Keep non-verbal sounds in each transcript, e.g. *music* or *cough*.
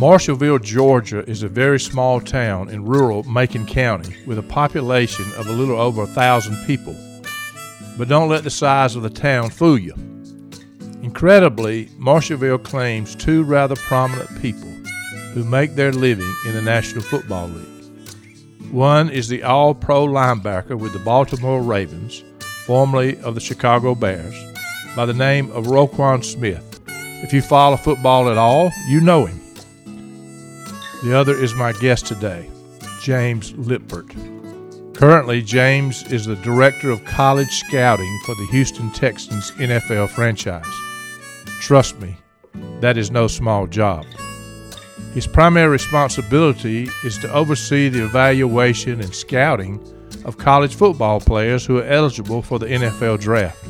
Marshallville, Georgia is a very small town in rural Macon County with a population of a little over a thousand people. But don't let the size of the town fool you. Incredibly, Marshallville claims two rather prominent people who make their living in the National Football League. One is the all pro linebacker with the Baltimore Ravens, formerly of the Chicago Bears, by the name of Roquan Smith. If you follow football at all, you know him. The other is my guest today, James Liipfert. Currently, James is the Director of College Scouting for the Houston Texans NFL franchise. Trust me, that is no small job. His primary responsibility is to oversee the evaluation and scouting of college football players who are eligible for the NFL draft.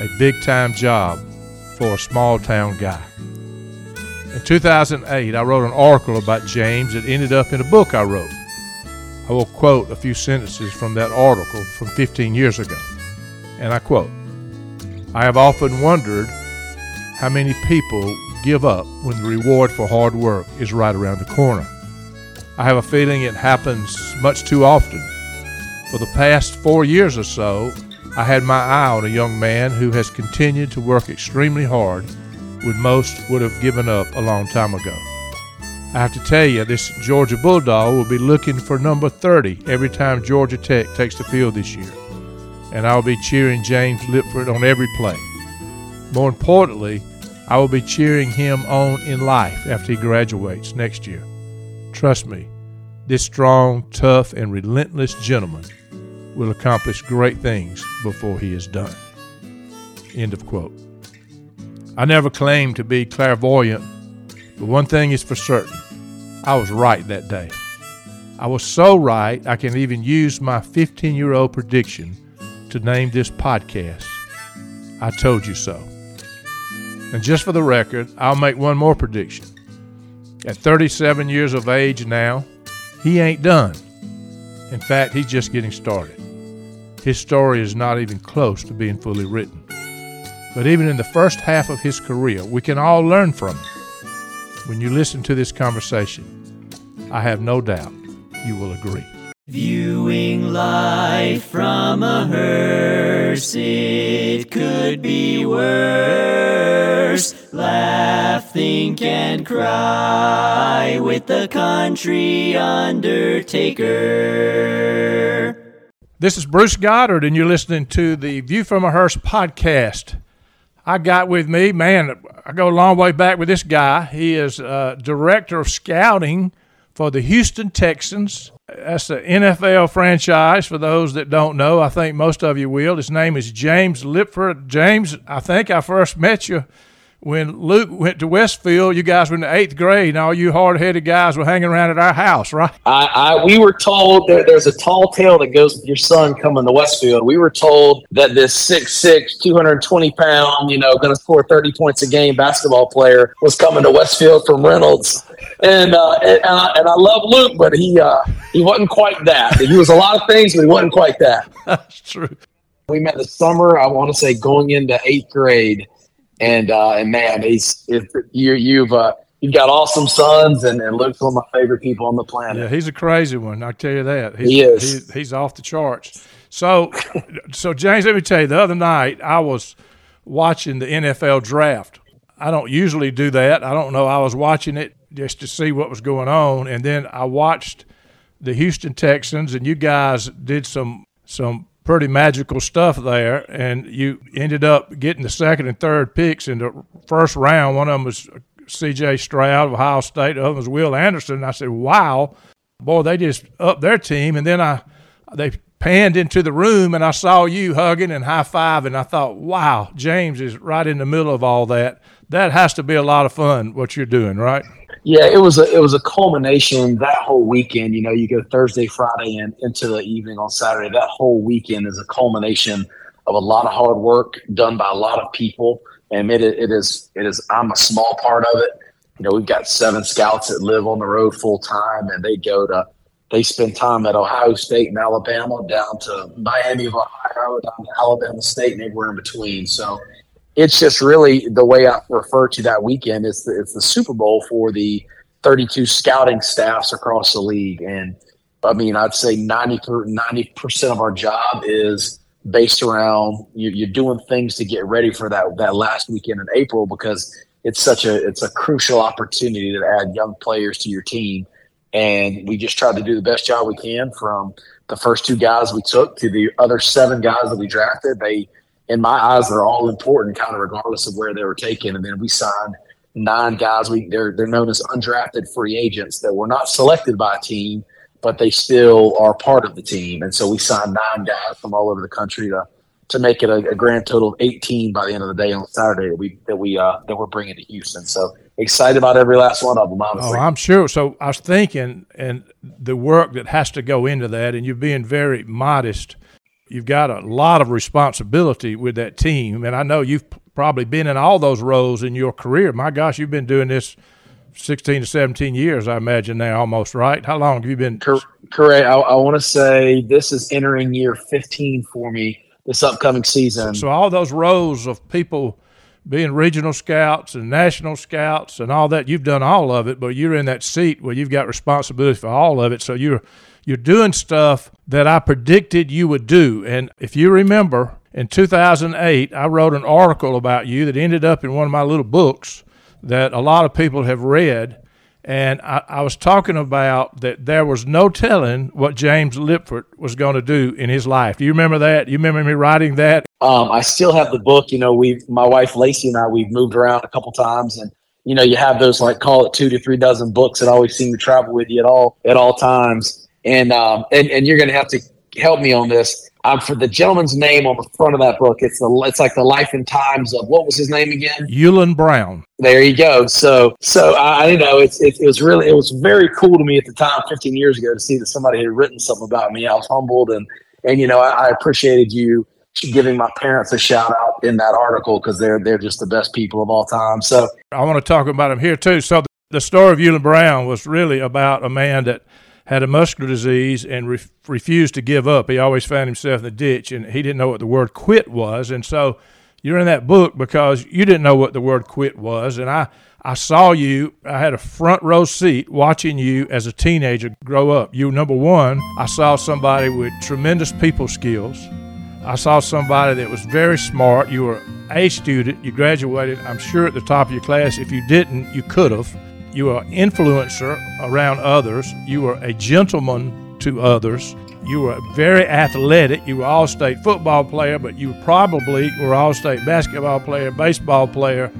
A big time job for a small town guy. In 2008, I wrote an article about James that ended up in a book I wrote. I will quote a few sentences from that article from 15 years ago. And I quote I have often wondered how many people give up when the reward for hard work is right around the corner. I have a feeling it happens much too often. For the past four years or so, I had my eye on a young man who has continued to work extremely hard when most would have given up a long time ago. I have to tell you, this Georgia Bulldog will be looking for number 30 every time Georgia Tech takes the field this year. And I will be cheering James Liipfert on every play. More importantly, I will be cheering him on in life after he graduates next year. Trust me, this strong, tough, and relentless gentleman will accomplish great things before he is done. End of quote. I never claimed to be clairvoyant, but one thing is for certain I was right that day. I was so right, I can even use my 15 year old prediction to name this podcast. I told you so. And just for the record, I'll make one more prediction. At 37 years of age now, he ain't done. In fact, he's just getting started. His story is not even close to being fully written. But even in the first half of his career, we can all learn from it. When you listen to this conversation, I have no doubt you will agree. Viewing life from a hearse, it could be worse. Laugh, think, and cry with the country undertaker. This is Bruce Goddard, and you're listening to the View from a Hearse podcast. I got with me, man, I go a long way back with this guy. He is uh, director of scouting for the Houston Texans. That's the NFL franchise for those that don't know. I think most of you will. His name is James Liipfert. James, I think I first met you when Luke went to Westfield, you guys were in the eighth grade, and all you hard-headed guys were hanging around at our house, right? I, I we were told that there's a tall tale that goes with your son coming to Westfield. We were told that this 6'6", 220 pound, you know, going to score 30 points a game basketball player was coming to Westfield from Reynolds. And uh, and, and, I, and I love Luke, but he uh, he wasn't quite that. He was a lot of things, but he wasn't quite that. *laughs* That's true. We met the summer. I want to say going into eighth grade and uh, and man, he's you you've uh, you've got awesome sons, and, and Luke's one of my favorite people on the planet. Yeah, he's a crazy one. I tell you that. He's, he is. He, he's off the charts. So, so James, let me tell you, the other night I was watching the NFL draft. I don't usually do that. I don't know. I was watching it just to see what was going on, and then I watched the Houston Texans, and you guys did some some pretty magical stuff there, and you ended up getting the second and third picks in the first round. One of them was C.J. Stroud of Ohio State. The other was Will Anderson. And I said, "Wow, boy, they just upped their team." And then I they panned into the room, and I saw you hugging and high five, and I thought, "Wow, James is right in the middle of all that. That has to be a lot of fun. What you're doing, right?" Yeah, it was a it was a culmination that whole weekend. You know, you go Thursday, Friday, and into the evening on Saturday. That whole weekend is a culmination of a lot of hard work done by a lot of people. And it, it is it is I'm a small part of it. You know, we've got seven scouts that live on the road full time, and they go to they spend time at Ohio State and Alabama, down to Miami of Ohio, down to Alabama State, and everywhere in between. So it's just really the way I refer to that weekend. It's the, it's the Super Bowl for the 32 scouting staffs across the league. And I mean, I'd say 90 percent of our job is based around you, are doing things to get ready for that that last weekend in April because it's such a it's a crucial opportunity to add young players to your team. And we just tried to do the best job we can from the first two guys we took to the other seven guys that we drafted. They, in my eyes, they're all important, kind of regardless of where they were taken. And then we signed nine guys. We they're they're known as undrafted free agents that were not selected by a team, but they still are part of the team. And so we signed nine guys from all over the country to to make it a, a grand total of 18 by the end of the day on Saturday that we that we uh, that we're bringing to Houston. So excited about every last one of them. Honestly. Oh, I'm sure. So I was thinking, and the work that has to go into that, and you're being very modest. You've got a lot of responsibility with that team, and I know you've probably been in all those roles in your career. My gosh, you've been doing this 16 to 17 years, I imagine now, almost right. How long have you been? Correct. I, I want to say this is entering year 15 for me this upcoming season. So all those roles of people being regional scouts and national scouts and all that, you've done all of it, but you're in that seat where you've got responsibility for all of it. So you're you're doing stuff that I predicted you would do. And if you remember, in 2008, I wrote an article about you that ended up in one of my little books that a lot of people have read and I, I, was talking about that there was no telling what James Liipfert was going to do in his life. Do you remember that? You remember me writing that? Um, I still have the book. You know, we my wife Lacey and I we've moved around a couple times, and you know, you have those like call it two to three dozen books that always seem to travel with you at all at all times. And um, and and you're going to have to help me on this um, for the gentleman's name on the front of that book. It's the it's like the life and times of what was his name again? Eulon Brown. There you go. So so I you know it's it, it, was really it was very cool to me at the time, 15 years ago, to see that somebody had written something about me. I was humbled and and you know I, I appreciated you giving my parents a shout out in that article because they're they're just the best people of all time. So I want to talk about them here too. So the story of Eulon Brown was really about a man that had a muscular disease and re- refused to give up. He always found himself in the ditch, and he didn't know what the word quit was. And so you're in that book because you didn't know what the word quit was. And I, I saw you, I had a front row seat watching you as a teenager grow up. You, number one, I saw somebody with tremendous people skills. I saw somebody that was very smart. You were a student. You graduated, I'm sure, at the top of your class. If you didn't, you could have. You are influencer around others. You are a gentleman to others. You were very athletic. You were all state football player, but you probably were all state basketball player, baseball player.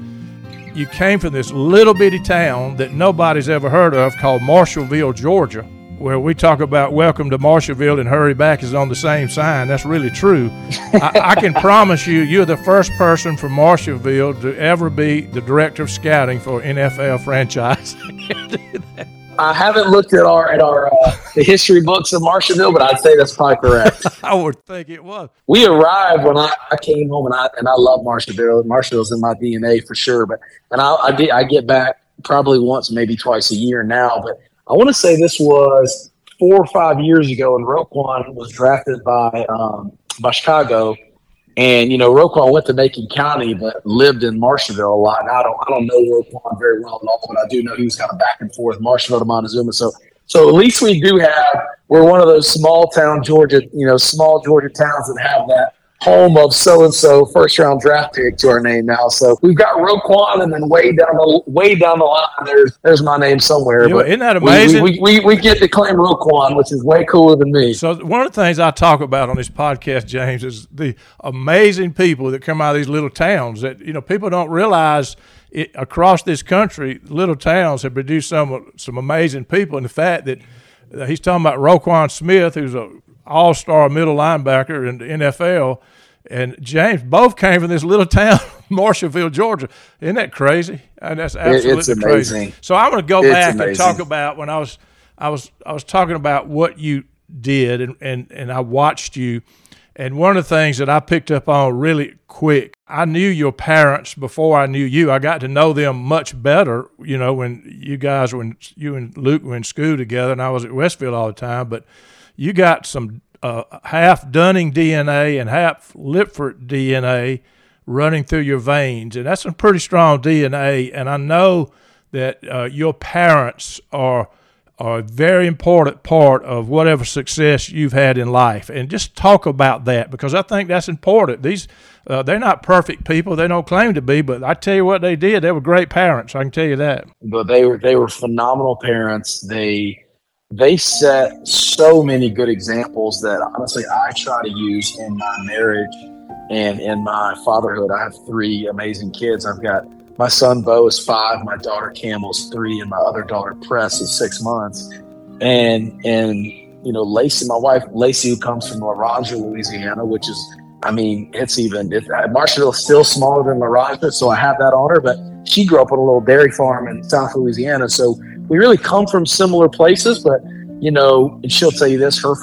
You came from this little bitty town that nobody's ever heard of called Marshallville, Georgia where we talk about welcome to Marshallville and hurry back is on the same sign. That's really true. I, *laughs* I, can promise you, you're the first person from Marshallville to ever be the director of scouting for NFL franchise. *laughs* I haven't looked at our at our uh, the history books of Marshallville, but I'd say that's probably correct. *laughs* I would think it was. We arrived when I, I came home, and I and I love Marshallville. Marshallville's in my DNA for sure. But and I I, get, I get back probably once, maybe twice a year now. But I want to say this was four or five years ago, and Roquan was drafted by um, by Chicago. And you know, Roquan went to Macon County, but lived in Marshallville a lot. And I don't, I don't know Roquan very well at all, but I do know he was kind of back and forth Marshallville to Montezuma. So, so at least we do have. We're one of those small town Georgia, you know, small Georgia towns that have that home of so and so first round draft pick to our name now. So we've got Roquan, and then way down the way down the line, there's there's my name somewhere. You know, isn't that amazing? We, we, we, we, get to claim Roquan, which is way cooler than me. So one of the things I talk about on this podcast, James, is the amazing people that come out of these little towns. That you know people don't realize. It, across this country, little towns have produced some some amazing people, and the fact that he's talking about Roquan Smith, who's a all-star middle linebacker in the NFL, and James both came from this little town, *laughs* Marshallville, Georgia. Isn't that crazy? And that's absolutely crazy. So I'm going to go it's back amazing. and talk about when I was, I was, I was talking about what you did, and and and I watched you. And one of the things that I picked up on really quick, I knew your parents before I knew you. I got to know them much better, you know, when you guys, when you and Luke were in school together, and I was at Westfield all the time. But you got some uh, half Dunning DNA and half Liipfert DNA, running through your veins, and that's some pretty strong DNA. And I know that uh, your parents are are a very important part of whatever success you've had in life. And just talk about that because I think that's important. These uh, they're not perfect people; they don't claim to be, but I tell you what they did. They were great parents. I can tell you that. But they were they were phenomenal parents. They they set so many good examples that honestly I try to use in my marriage and in my fatherhood. I have three amazing kids. I've got my son Bo is five, my daughter Camel's three, and my other daughter Press is six months. And and you know Lacey, my wife Lacey, who comes from La Louisiana, which is I mean it's even it, uh, Marshallville is still smaller than La so I have that on her. But she grew up on a little dairy farm in South Louisiana, so we really come from similar places. But you know, and she'll tell you this: her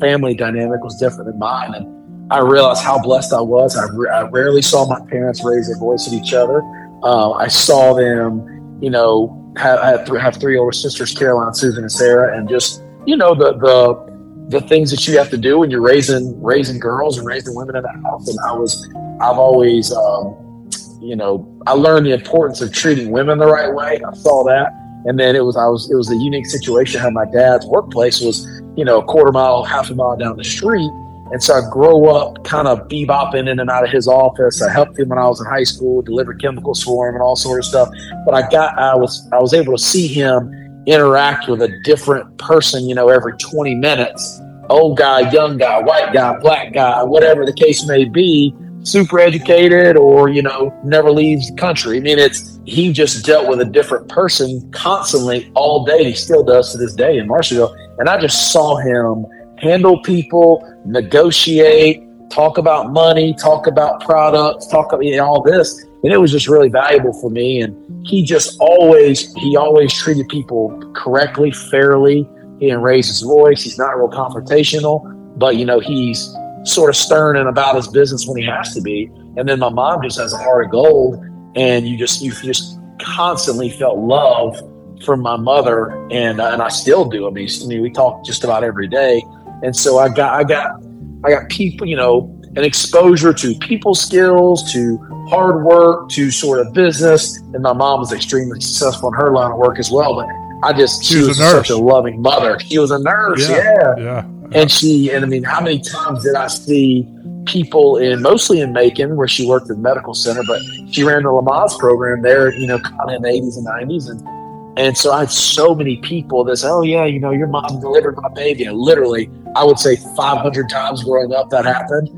family dynamic was different than mine, and I realized how blessed I was. I, I rarely saw my parents raise their voice at each other. Uh, I saw them, you know, have, have, three, have three older sisters, Caroline, Susan, and Sarah, and just you know the the the things that you have to do when you're raising raising girls and raising women in the house. And I was, I've always, um, you know, I learned the importance of treating women the right way. I saw that, and then it was I was it was a unique situation. How my dad's workplace was, you know, a quarter mile, half a mile down the street, and so I grow up kind of bebopping in and out of his office. I helped him when I was in high school, deliver chemicals for him and all sort of stuff. But I got I was I was able to see him interact with a different person, you know, every 20 minutes. Old guy, young guy, white guy, black guy, whatever the case may be, super educated or, you know, never leaves the country. I mean, it's he just dealt with a different person constantly all day. He still does to this day in Marshallville. And I just saw him handle people, negotiate, talk about money, talk about products, talk about you know, all this. And it was just really valuable for me. And he just always, he always treated people correctly, fairly. He didn't raise his voice. He's not real confrontational, but you know, he's sort of stern and about his business when he has to be. And then my mom just has a heart of gold. And you just, you just constantly felt love from my mother. And, uh, and I still do. I mean, I mean, we talk just about every day and so I got I got I got people, you know, an exposure to people skills, to hard work, to sort of business. And my mom was extremely successful in her line of work as well. But I just she, she was, was such a loving mother. She was a nurse, yeah, yeah. yeah. And she and I mean, how many times did I see people in mostly in Macon where she worked at the medical center, but she ran the Lamaze program there, you know, kind of in the 80s and 90s. And and so I had so many people that said, "Oh yeah, you know, your mom delivered my baby." And literally, I would say 500 times growing up that happened,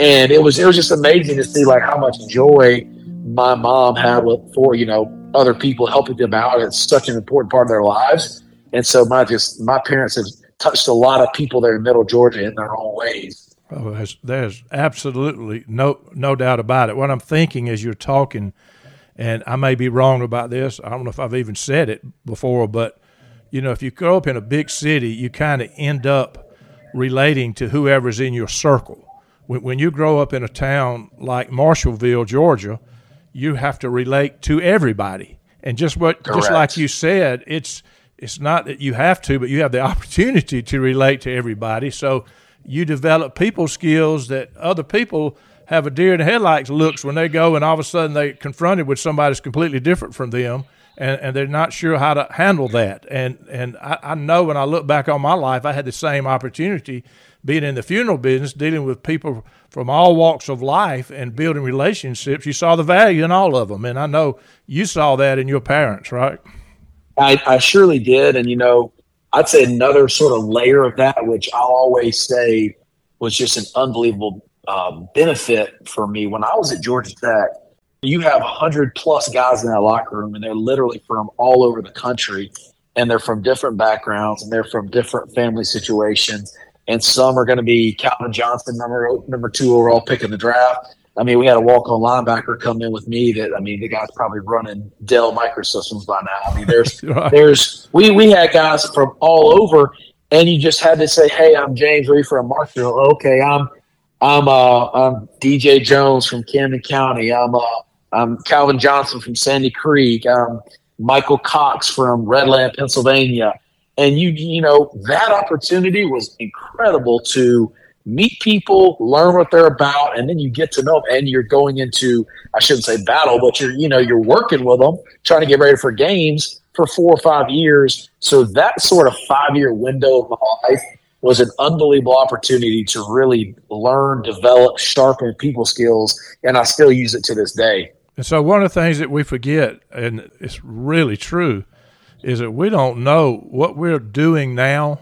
and it was it was just amazing to see like how much joy my mom had with for you know other people helping them out. It's such an important part of their lives, and so my just my parents have touched a lot of people there in Middle Georgia in their own ways. Oh, there's, there's absolutely no no doubt about it. What I'm thinking as you're talking and I may be wrong about this. I don't know if I've even said it before, but you know, if you grow up in a big city, you kind of end up relating to whoever's in your circle. When, when you grow up in a town like Marshallville, Georgia, you have to relate to everybody. And just what, Correct. just like you said, it's it's not that you have to, but you have the *laughs* opportunity to relate to everybody. So you develop people skills that other people have a deer in the headlights looks when they go and all of a sudden they confronted with somebody that's completely different from them and, and they're not sure how to handle that. And and I, I know when I look back on my life, I had the same opportunity being in the funeral business, dealing with people from all walks of life and building relationships. You saw the value in all of them. And I know you saw that in your parents, right? I, I surely did. And, you know, I'd say another sort of layer of that, which I'll always say was just an unbelievable um, benefit for me when I was at Georgia Tech. You have 100 plus guys in that locker room, and they're literally from all over the country, and they're from different backgrounds, and they're from different family situations. And some are going to be Calvin Johnson, number number two overall pick in the draft. I mean, we had a walk on linebacker come in with me that I mean, the guy's probably running Dell Microsystems by now. I mean, there's *laughs* right. there's we we had guys from all over, and you just had to say, "Hey, I'm James Reefer from Marshall. Okay, I'm I'm uh I'm DJ Jones from Camden County. I'm uh I'm Calvin Johnson from Sandy Creek. I'm Michael Cox from Redland, Pennsylvania. And you you know that opportunity was incredible to meet people, learn what they're about, and then you get to know them. And you're going into, I shouldn't say battle, but you're, you know, you're working with them, trying to get ready for games for four or five years. So that sort of five year window of my life was an unbelievable opportunity to really learn, develop, sharpen people skills, and I still use it to this day. And so, one of the things that we forget, and it's really true, is that we don't know what we're doing now,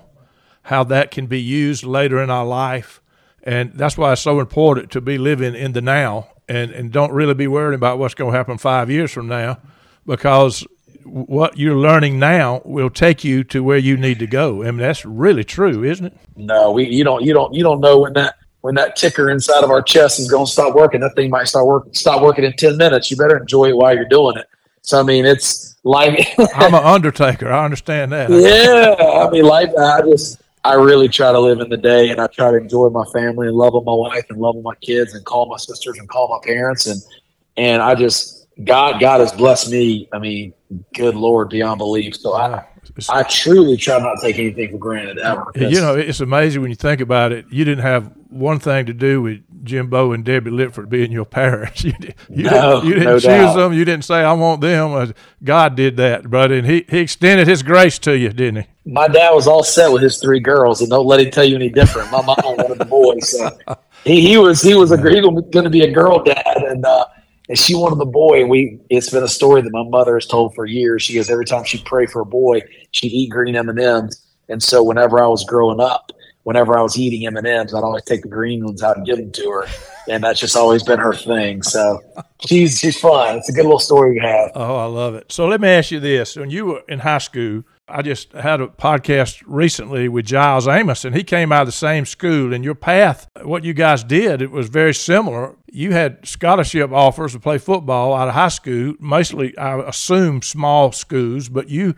how that can be used later in our life. And that's why it's so important to be living in the now and, and don't really be worried about what's going to happen five years from now because what you're learning now will take you to where you need to go. I mean, that's really true, isn't it? No, we you don't you don't you don't know when that when that ticker inside of our chest is going to stop working. That thing might start work stop working in ten minutes. You better enjoy it while you're doing it. So I mean, it's like I'm an undertaker. I understand that. *laughs* Yeah, I mean, life. I just I really try to live in the day, and I try to enjoy my family and love my wife and love my kids and call my sisters and call my parents and and I just God God has blessed me. I mean, good Lord, beyond belief. So I I truly try not to take anything for granted ever. You know, it's amazing when you think about it. You didn't have one thing to do with Jimbo and Debbie Liipfert being your parents. *laughs* You, you no, didn't, you didn't no choose doubt. them. You didn't say, I want them. God did that, brother. And he, he extended his grace to you, didn't he? My dad was all set with his three girls, and don't let him tell you any different. My mom wanted the boys. So *laughs* he, he was he was a, he was going to be a girl dad, and uh, and she wanted the boy. And we it's been a story that my mother has told for years. She goes every time she'd pray for a boy, she'd eat green M and M's. And so whenever I was growing up, whenever I was eating M and M's, I'd always take the green ones out and give them to her, and that's just always been her thing. So she's she's fun. It's a good little story to have. Oh, I love it. So let me ask you this: When you were in high school, I just had a podcast recently with Giles Amos, and he came out of the same school. And your path, what you guys did, it was very similar. You had scholarship offers to play football out of high school, mostly, I assume, small schools, but you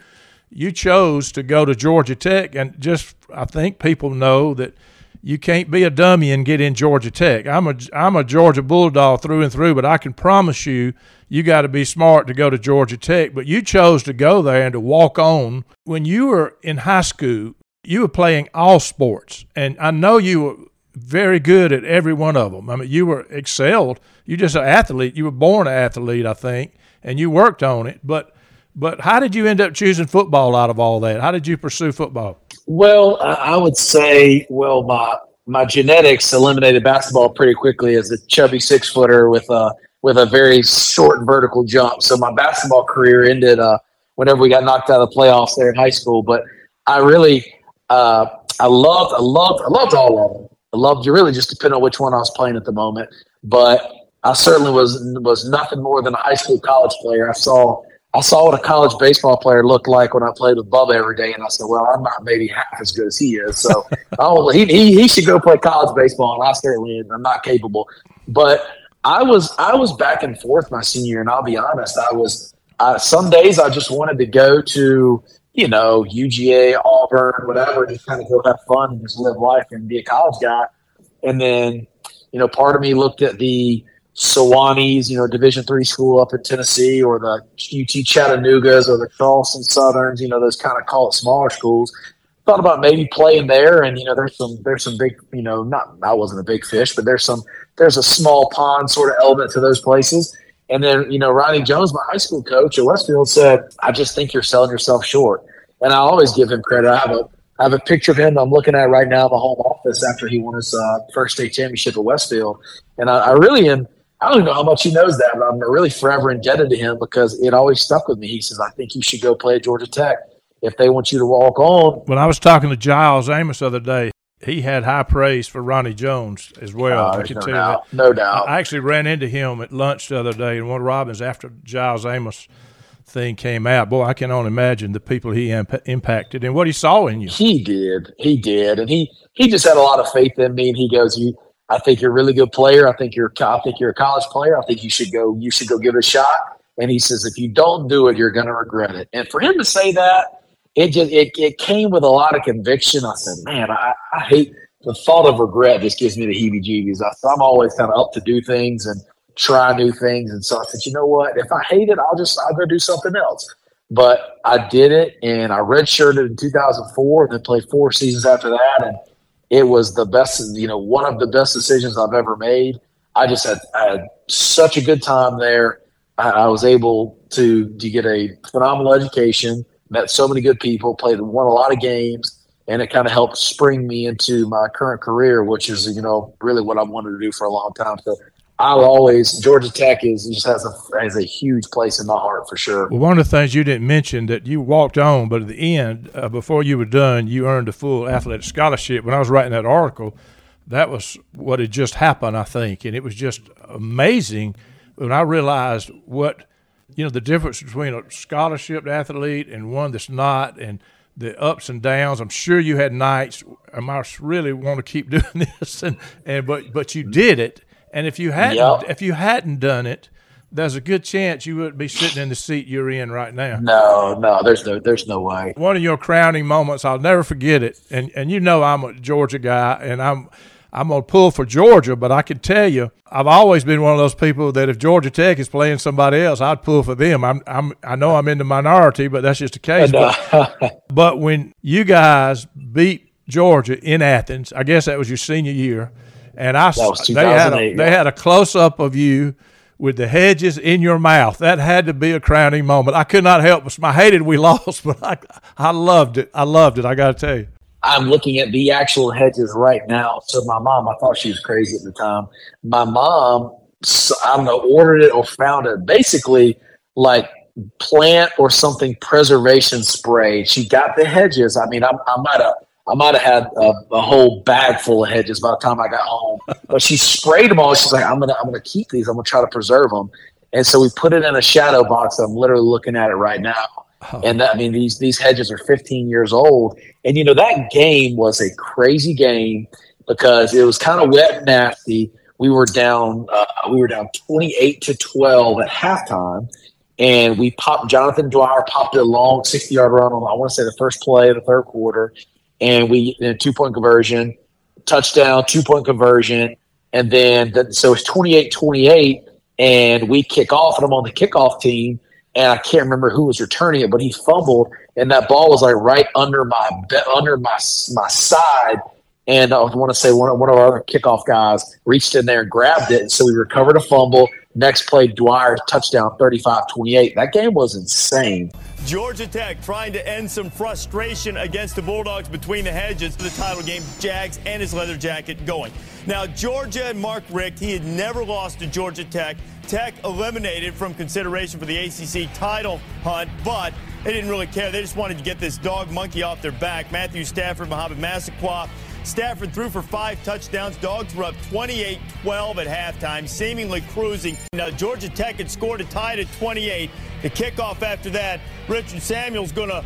you chose to go to Georgia Tech, and just I think people know that you can't be a dummy and get in Georgia Tech. I'm a I'm a Georgia Bulldog through and through, but I can promise you, you got to be smart to go to Georgia Tech. But you chose to go there and to walk on. When you were in high school, you were playing all sports, and I know you were very good at every one of them. I mean, you were excelled. You're just an athlete. You were born an athlete, I think, and you worked on it. But but how did you end up choosing football out of all that? How did you pursue football? Well, I would say, well, my my genetics eliminated basketball pretty quickly as a chubby six footer with a with a very short vertical jump. So my basketball career ended uh, whenever we got knocked out of the playoffs there in high school. But I really, uh, I loved, I loved, I loved all of them. I loved you really just depending on which one I was playing at the moment. But I certainly was was nothing more than a high school college player. I saw I saw what a college baseball player looked like when I played with Bubba every day, and I said, "Well, I'm not maybe half as good as he is." So, *laughs* oh, he, he he should go play college baseball, and I certainly am not capable. But I was I was back and forth my senior year, and I'll be honest, I was uh, some days I just wanted to go to you know UGA, Auburn, whatever, just kind of go have fun and just live life and be a college guy. And then you know, part of me looked at the Sewanees, you know, Division three school up in Tennessee, or the UT Chattanoogas, or the Charleston Southerns, you know, those kind of call it smaller schools. Thought about maybe playing there, and you know, there's some there's some big, you know, not I wasn't a big fish, but there's some there's a small pond sort of element to those places. And then you know, Ronnie Jones, my high school coach at Westfield, said, "I just think you're selling yourself short." And I always give him credit. I have a I have a picture of him I'm looking at right now in the home office after he won his uh, first state championship at Westfield. And I, I really am. I don't even know how much he knows that, but I'm really forever indebted to him because it always stuck with me. He says, "I think you should go play at Georgia Tech if they want you to walk on." When I was talking to Giles Amos the other day, he had high praise for Ronnie Jones as well. Uh, I can no tell you doubt. that. No doubt. I actually ran into him at lunch the other day in Warner Robins after Giles Amos thing came out. Boy, I can only imagine the people he imp- impacted and what he saw in you. He did. He did, and he he just had a lot of faith in me. And he goes, "You, I think you're a really good player. I think you're, I think you're a college player. I think you should go. You should go give it a shot." And he says, "If you don't do it, you're going to regret it." And for him to say that, it just it, it came with a lot of conviction. I said, "Man, I, I hate the thought of regret. Just gives me the heebie-jeebies." I, I'm always kind of up to do things and try new things. And so I said, "You know what? If I hate it, I'll just I'll go do something else." But I did it, and I redshirted in 2004, and then played four seasons after that. And it was the best, you know, one of the best decisions I've ever made. I just had, I had such a good time there. I, I was able to, to get a phenomenal education, met so many good people, played, won a lot of games, and it kind of helped spring me into my current career, which is, you know, really what I wanted to do for a long time. So I'll always Georgia Tech is just has a has a huge place in my heart for sure. Well, one of the things you didn't mention that you walked on, but at the end, uh, before you were done, you earned a full athletic scholarship. When I was writing that article, that was what had just happened, I think, and it was just amazing when I realized what you know the difference between a scholarship athlete and one that's not, and the ups and downs. I'm sure you had nights. Am I really want to keep *laughs* doing this, and, and but but you did it and if you hadn't, yep. if you hadn't done it, there's a good chance you wouldn't be sitting in the seat you're in right now. No, no, there's no, there's no way. One of your crowning moments, I'll never forget it. And and you know I'm a Georgia guy, and I'm I'm gonna pull for Georgia, but I can tell you, I've always been one of those people that if Georgia Tech is playing somebody else, I'd pull for them. I'm I'm I know I'm in the minority, but that's just the case. But, *laughs* but when you guys beat Georgia in Athens, I guess that was your senior year and I they had a, they had a close up of you with the hedges in your mouth. That had to be a crowning moment. I could not help but I hated we *laughs* lost, but I I loved it. I loved it. I got to tell you. I'm looking at the actual hedges right now. So my mom, I thought she was crazy at the time. My mom, I don't know, ordered it or found it. Basically, like plant or something preservation spray. She got the hedges. I mean, I, I might have I might have had a, a, whole bag full of hedges by the time I got home. But she sprayed them all. She's like, "I'm gonna, I'm gonna keep these. I'm gonna try to preserve them." And so we put it in a shadow box. I'm literally looking at it right now. Oh. And that, I mean, these these hedges are 15 years old. And you know that game was a crazy game because it was kind of wet and nasty. We were down, uh, we were down 28 to 12 at halftime, and we popped. Jonathan Dwyer popped a long 60 yard run on. I want to say the first play of the third quarter and we a two point conversion, touchdown, two point conversion, and then the, so it's 28-28, and we kick off, and I'm on the kickoff team, and I can't remember who was returning it, but he fumbled, and that ball was like right under my under my my side. And I want to say one one of our kickoff guys reached in there and grabbed it. And so we recovered a fumble. Next play, Dwyer touchdown 35 28. That game was insane. Georgia Tech trying to end some frustration against the Bulldogs between the hedges. For the title game, Jags and his leather jacket going. Now, Georgia and Mark Richt, he had never lost to Georgia Tech. Tech eliminated from consideration for the ACC title hunt, but they didn't really care. They just wanted to get this dog monkey off their back. Matthew Stafford, Mohamed Massaquoi, Stafford threw for five touchdowns. Dogs were up 28 12 at halftime, seemingly cruising. Now, Georgia Tech had scored a tie at 28. The kickoff after that, Richard Samuel's going to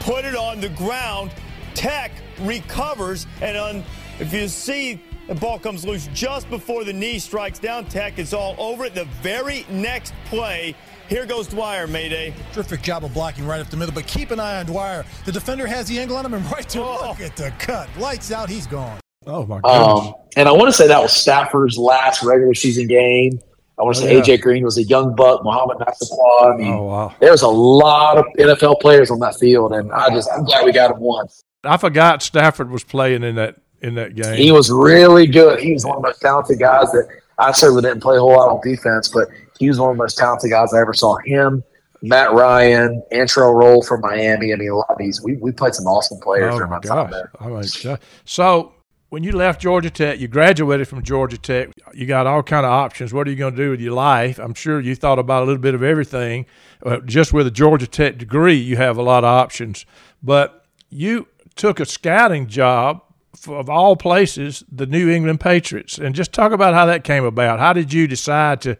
put it on the ground. Tech recovers, and on, if you see the ball comes loose just before the knee strikes down, Tech is all over it. The very next play, here goes Dwyer, Mayday. Terrific job of blocking right up the middle, but keep an eye on Dwyer. The defender has the angle on him, and *laughs* right to oh. look at the cut. Lights out, he's gone. Oh, my goodness. Um, and I want to say that was Stafford's last regular season game. I want to oh, say yeah. AJ Green was a young buck, Mohamed Massaquoi. I mean, oh, wow. there's a lot of NFL players on that field, and I just I'm glad we got him once. I forgot Stafford was playing in that in that game. He was really good. He was one of the most talented guys that I certainly didn't play a whole lot on defense, but he was one of the most talented guys I ever saw. Him, Matt Ryan, Antrel Rolle from Miami. I mean, a lot of these we, we played some awesome players oh during my, time there. Oh my God. So when you left Georgia Tech, you graduated from Georgia Tech. You got all kind of options. What are you going to do with your life? I'm sure you thought about a little bit of everything. Uh, just with a Georgia Tech degree, you have a lot of options. But you took a scouting job of all places, the New England Patriots, and just talk about how that came about. How did you decide to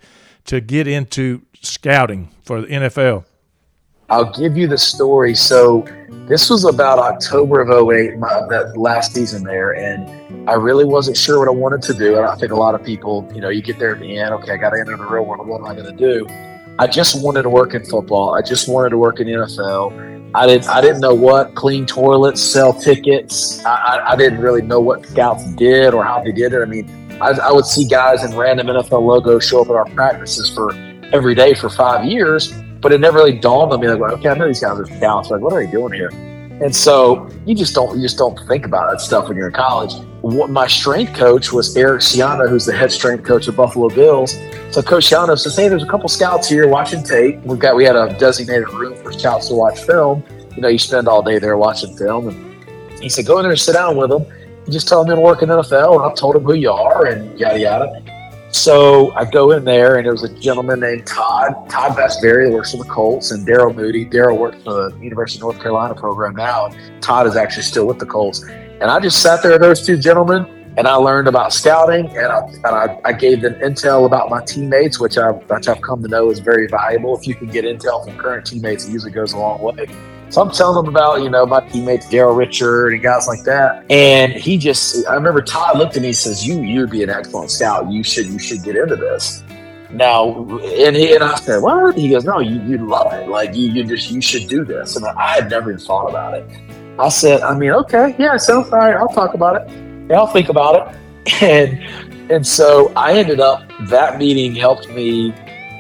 to get into scouting for the NFL? I'll give you the story. So this was about October of 08, my, that last season there, and I really wasn't sure what I wanted to do. And I think a lot of people, you know, you get there at the end, okay, I got to enter the real world. What am I going to do? I just wanted to work in football. I just wanted to work in the NFL. I didn't. I didn't know what clean toilets, sell tickets. I, I, I didn't really know what scouts did or how they did it. I mean, I, I would see guys in random NFL logos show up at our practices for every day for five years, but it never really dawned on me like, okay, I know these guys are scouts. Like, what are they doing here? And so you just don't you just don't think about that stuff when you're in college. What, my strength coach was Eric Ciano, who's the head strength coach of Buffalo Bills. So Coach Ciano says, "Hey, there's a couple scouts here watching tape. We've got we had a designated room for scouts to watch film. You know, you spend all day there watching film." And he said, "Go in there and sit down with them. And just tell them you're working NFL." And I've told them who you are and yada yada. So I go in there, and there was a gentleman named Todd, Todd Vasvari, works for the Colts, and Daryl Moody. Daryl works for the University of North Carolina program now. Todd is actually still with the Colts. And I just sat there with those two gentlemen, and I learned about scouting, and I, and I, I gave them intel about my teammates, which I've, which I've come to know is very valuable. If you can get intel from current teammates, it usually goes a long way. So I'm telling him about, you know, my teammates, Daryl Richard and guys like that. And he just, I remember Todd looked at me and says, you, you'd be an excellent scout. You should, you should get into this. Now, and he, and I said, what? He goes, no, you, you love it. Like you, you just, you should do this. And I had never even thought about it. I said, I mean, okay, yeah, sounds all right. I'll talk about it. Yeah, I'll think about it. *laughs* And, and so I ended up, that meeting helped me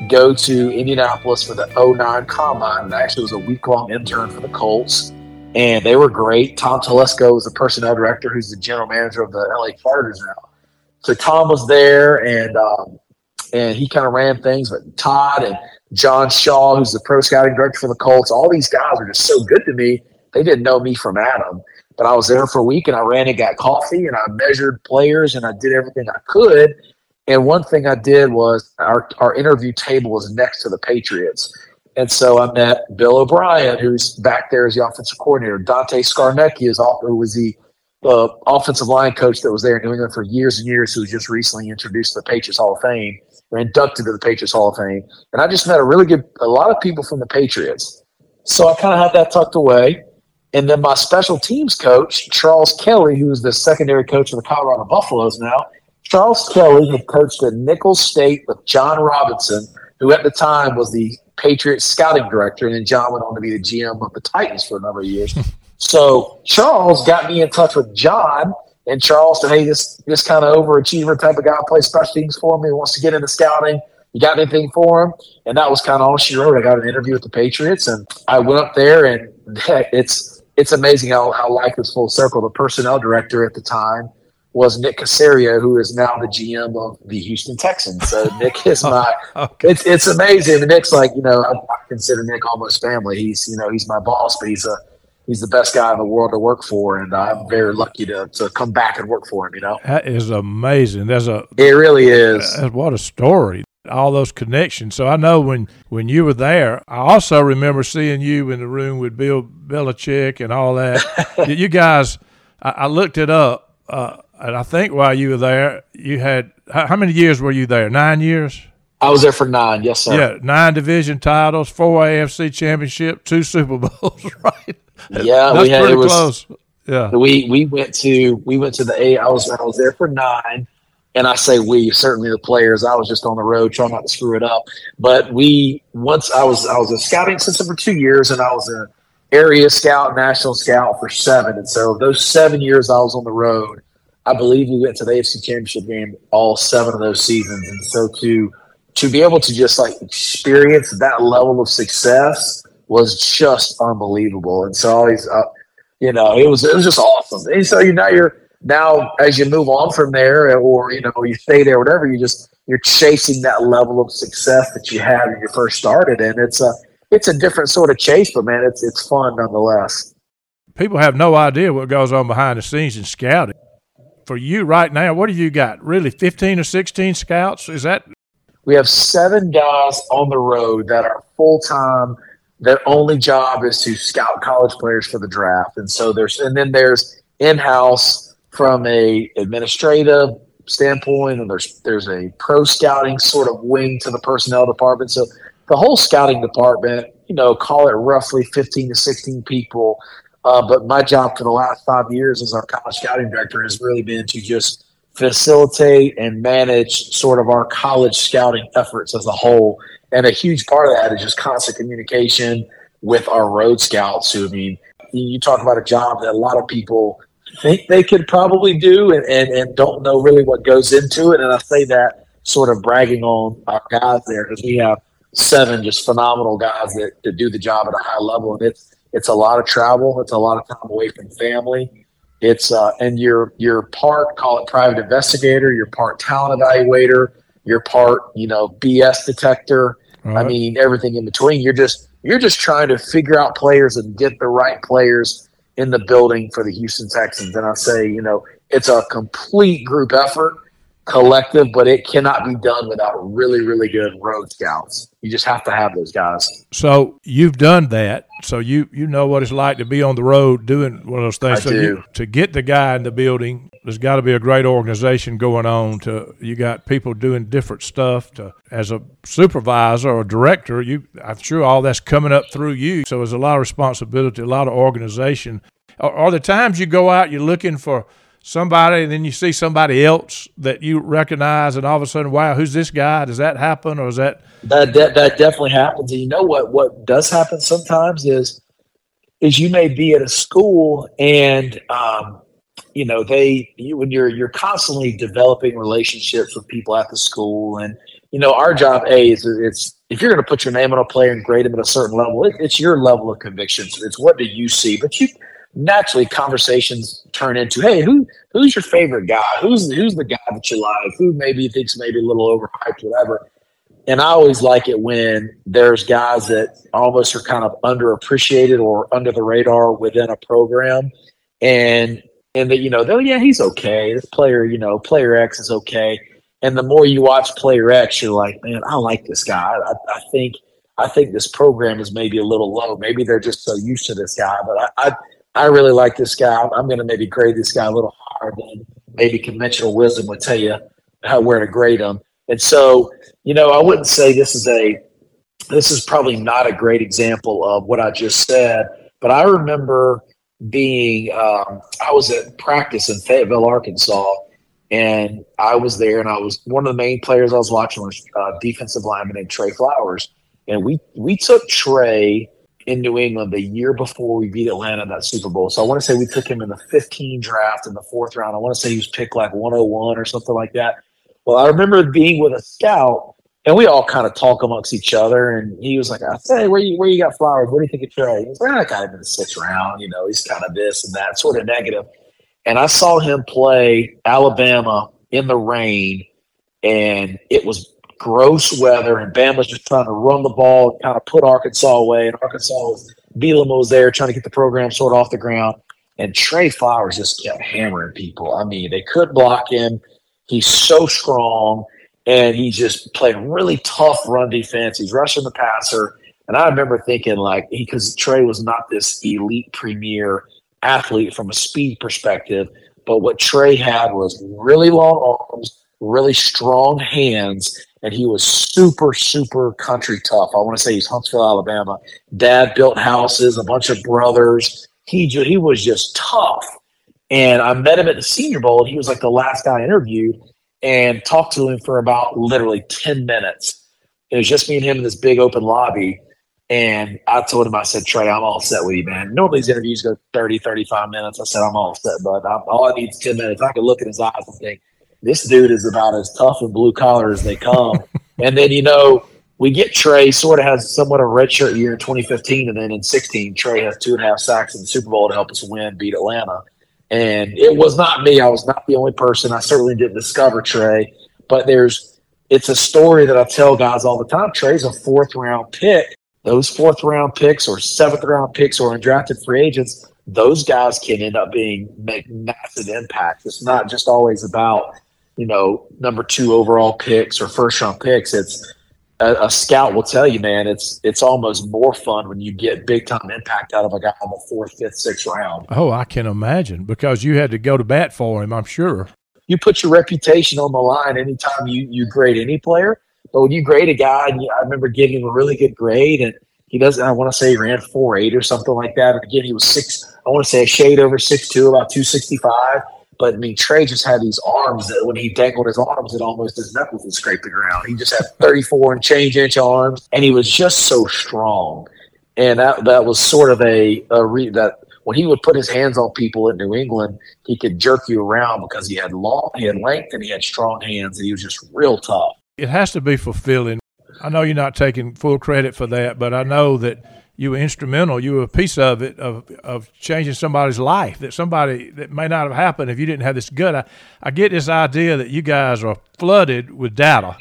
go to Indianapolis for the 09 Combine. I actually was a week long intern for the Colts, and they were great. Tom Telesco was the personnel director, who's the general manager of the LA Chargers now. So Tom was there, and um, and he kind of ran things. But Todd and John Shaw, who's the pro scouting director for the Colts, all these guys are just so good to me. They didn't know me from Adam, but I was there for a week, and I ran and got coffee, and I measured players, and I did everything I could and one thing I did was our, our interview table was next to the Patriots. And so I met Bill O'Brien, who's back there as the offensive coordinator. Dante Scarnecchia is off, who was the uh, offensive line coach that was there in New England for years and years, who was just recently introduced to the Patriots Hall of Fame or inducted to the Patriots Hall of Fame. And I just met a really good, a lot of people from the Patriots. So I kind of had that tucked away. And then my special teams coach, Charles Kelly, who is the secondary coach of the Colorado Buffaloes now, Charles Kelly had coached at Nicholls State with Jon Robinson, who at the time was the Patriots scouting director, and then Jon went on to be the GM of the Titans for a number of years. *laughs* so Charles got me in touch with Jon, and Charles said, "Hey, this this kind of overachiever type of guy plays special teams for me, wants to get into scouting. You got anything for him?" And that was kind of all she wrote. I got an interview with the Patriots, and I went up there, and *laughs* it's it's amazing how how life is full circle. The personnel director at the time was Nick Caserio, who is now the GM of the Houston Texans. So Nick is *laughs* my. okay. It's it's amazing. Nick's like you know I consider Nick almost family. He's you know he's my boss, but he's a he's the best guy in the world to work for, and I'm very lucky to, to come back and work for him. You know, that is amazing. There's a it really is. What a story! All those connections. So I know when when you were there, I also remember seeing you in the room with Bill Belichick and all that. *laughs* you guys, I, I looked it up. Uh, and I think while you were there, you had how, how, many years were you there? Nine years. I was there for nine. Yes, sir. Yeah, nine division titles, four AFC championship, two Super Bowls. *laughs* Right. Yeah, that's we had, pretty it was, close. Yeah, we we went to we went to the A. I was I was there for nine, and I say we certainly the players. I was just on the road trying not to screw it up. But we once I was I was a scouting assistant for two years, and I was a area scout, national scout for seven. And so those seven years I was on the road I believe we went to the AFC Championship game all seven of those seasons, and so to to be able to just like experience that level of success was just unbelievable. And so always, uh, you know, it was it was just awesome. And so you now you're now as you move on from there, or you know, you stay there, whatever, you just you're chasing that level of success that you had when you first started, and it's a it's a different sort of chase, but man, it's it's fun nonetheless. People have no idea what goes on behind the scenes in scouting for you right now, what do you got? Really, 15 or 16 scouts? Is that? We have seven guys on the road that are full time. Their only job is to scout college players for the draft. And so there's, and then there's in house from a administrative standpoint, and there's there's a pro scouting sort of wing to the personnel department. So the whole scouting department, you know, call it roughly 15 to 16 people uh, but my job for the last five years as our college scouting director has really been to just facilitate and manage sort of our college scouting efforts as a whole. And a huge part of that is just constant communication with our road scouts who, I mean, you talk about a job that a lot of people think they could probably do and, and, and don't know really what goes into it. And I say that sort of bragging on our guys there because we have seven just phenomenal guys that, that do the job at a high level. And it's, It's a lot of travel. It's a lot of time away from family. It's uh, and you're you're part call it private investigator. You're part talent evaluator. You're part you know BS detector. Right. I mean everything in between. You're just you're just trying to figure out players and get the right players in the building for the Houston Texans. And I say you know it's a complete group effort collective, but it cannot be done without really, really good road scouts. You just have to have those guys. So you've done that. So you you know what it's like to be on the road doing one of those things. I so do. You, to get the guy in the building, there's got to be a great organization going on. To you got people doing different stuff. To as a supervisor or director, you I'm sure all that's coming up through you. So there's a lot of responsibility, a lot of organization. Are, are the times you go out, you're looking for somebody and then you see somebody else that you recognize and all of a sudden wow who's this guy? Does that happen or is that that that, that definitely happens. And you know what what does happen sometimes is is you may be at a school and um, you know they you, when you're you're constantly developing relationships with people at the school and you know our job a is it's if you're going to put your name on a player and grade them at a certain level it, it's your level of conviction. It's what do you see. But you naturally conversations turn into, hey, who who's your favorite guy? Who's who's the guy that you like? Who maybe think's maybe a little overhyped, whatever. And I always like it when there's guys that almost are kind of underappreciated or under the radar within a program, and and that you know, though, yeah, he's okay. This player, you know, player X is okay. And the more you watch player X, you're like, man, I like this guy. I, I think I think this program is maybe a little low. Maybe they're just so used to this guy, but I, I I really like this guy. I'm going to maybe grade this guy a little higher than maybe conventional wisdom would tell you how where to grade him. And so, you know, I wouldn't say this is a this is probably not a great example of what I just said, but I remember being um, I was at practice in Fayetteville, Arkansas, and I was there, and I was one of the main players I was watching was uh, defensive lineman named Trey Flowers, and we we took Trey in New England the year before we beat Atlanta in that Super Bowl. So I want to say we took him in the 15 draft in the fourth round. I want to say he was picked like 101 or something like that. Well, I remember being with a scout, and we all kind of talk amongst each other. And he was like, "I say, where you where you got flowers? What do you think of Trey?" He's like, "I got him in the sixth round. You know, he's kind of this and that, sort of negative." And I saw him play Alabama in the rain, and it was gross weather, and Bam was just trying to run the ball and kind of put Arkansas away. And Arkansas Bielema was there trying to get the program sort of off the ground. And Trey Flowers just kept hammering people. I mean, they could block him. He's so strong, and he just played really tough run defense. He's rushing the passer. And I remember thinking, like, because Trey was not this elite premier athlete from a speed perspective, but what Trey had was really long arms, really strong hands, and he was super, super country tough. I want to say he's Huntsville, Alabama. Dad built houses, a bunch of brothers. He he was just tough. And I met him at the Senior Bowl, and he was like the last guy I interviewed, and talked to him for about literally ten minutes. It was just me and him in this big open lobby. And I told him, I said, Trey, I'm all set with you, man. Normally these interviews go 30, 35 minutes. I said, I'm all set, but all I need is 10 minutes. I can look in his eyes and think, this dude is about as tough and blue collar as they come. *laughs* and then, you know, we get Trey sort of has somewhat of a redshirt year in 2015, and then in 16, Trey has two and a half sacks in the Super Bowl to help us win, beat Atlanta. And it was not me. I was not the only person. I certainly didn't discover Trey, but there's it's a story that I tell guys all the time. Trey's a fourth round pick. Those fourth round picks or seventh round picks or undrafted free agents, those guys can end up being make massive impacts. It's not just always about you know, number two overall picks or first round picks. It's a, a, scout will tell you, man, it's it's almost more fun when you get big time impact out of a guy in the fourth, fifth, sixth round. Oh, I can imagine because you had to go to bat for him. I'm sure you put your reputation on the line anytime you you grade any player. But when you grade a guy, and you, I remember giving him a really good grade, and he doesn't. I want to say he ran four eight or something like that. And again, he was six. I want to say a shade over six two, about two sixty five but I mean, Trey just had these arms that when he dangled his arms, it almost his knuckles would scrape the ground. He just had 34 and change inch arms, and he was just so strong. And that that was sort of a, a re, that when he would put his hands on people in New England, he could jerk you around because he had long, he had length, and he had strong hands, and he was just real tough. It has to be fulfilling I know you're not taking full credit for that, but I know that you were instrumental. You were a piece of it of of changing somebody's life. That somebody that may not have happened if you didn't have this gut. I, I get this idea that you guys are flooded with data.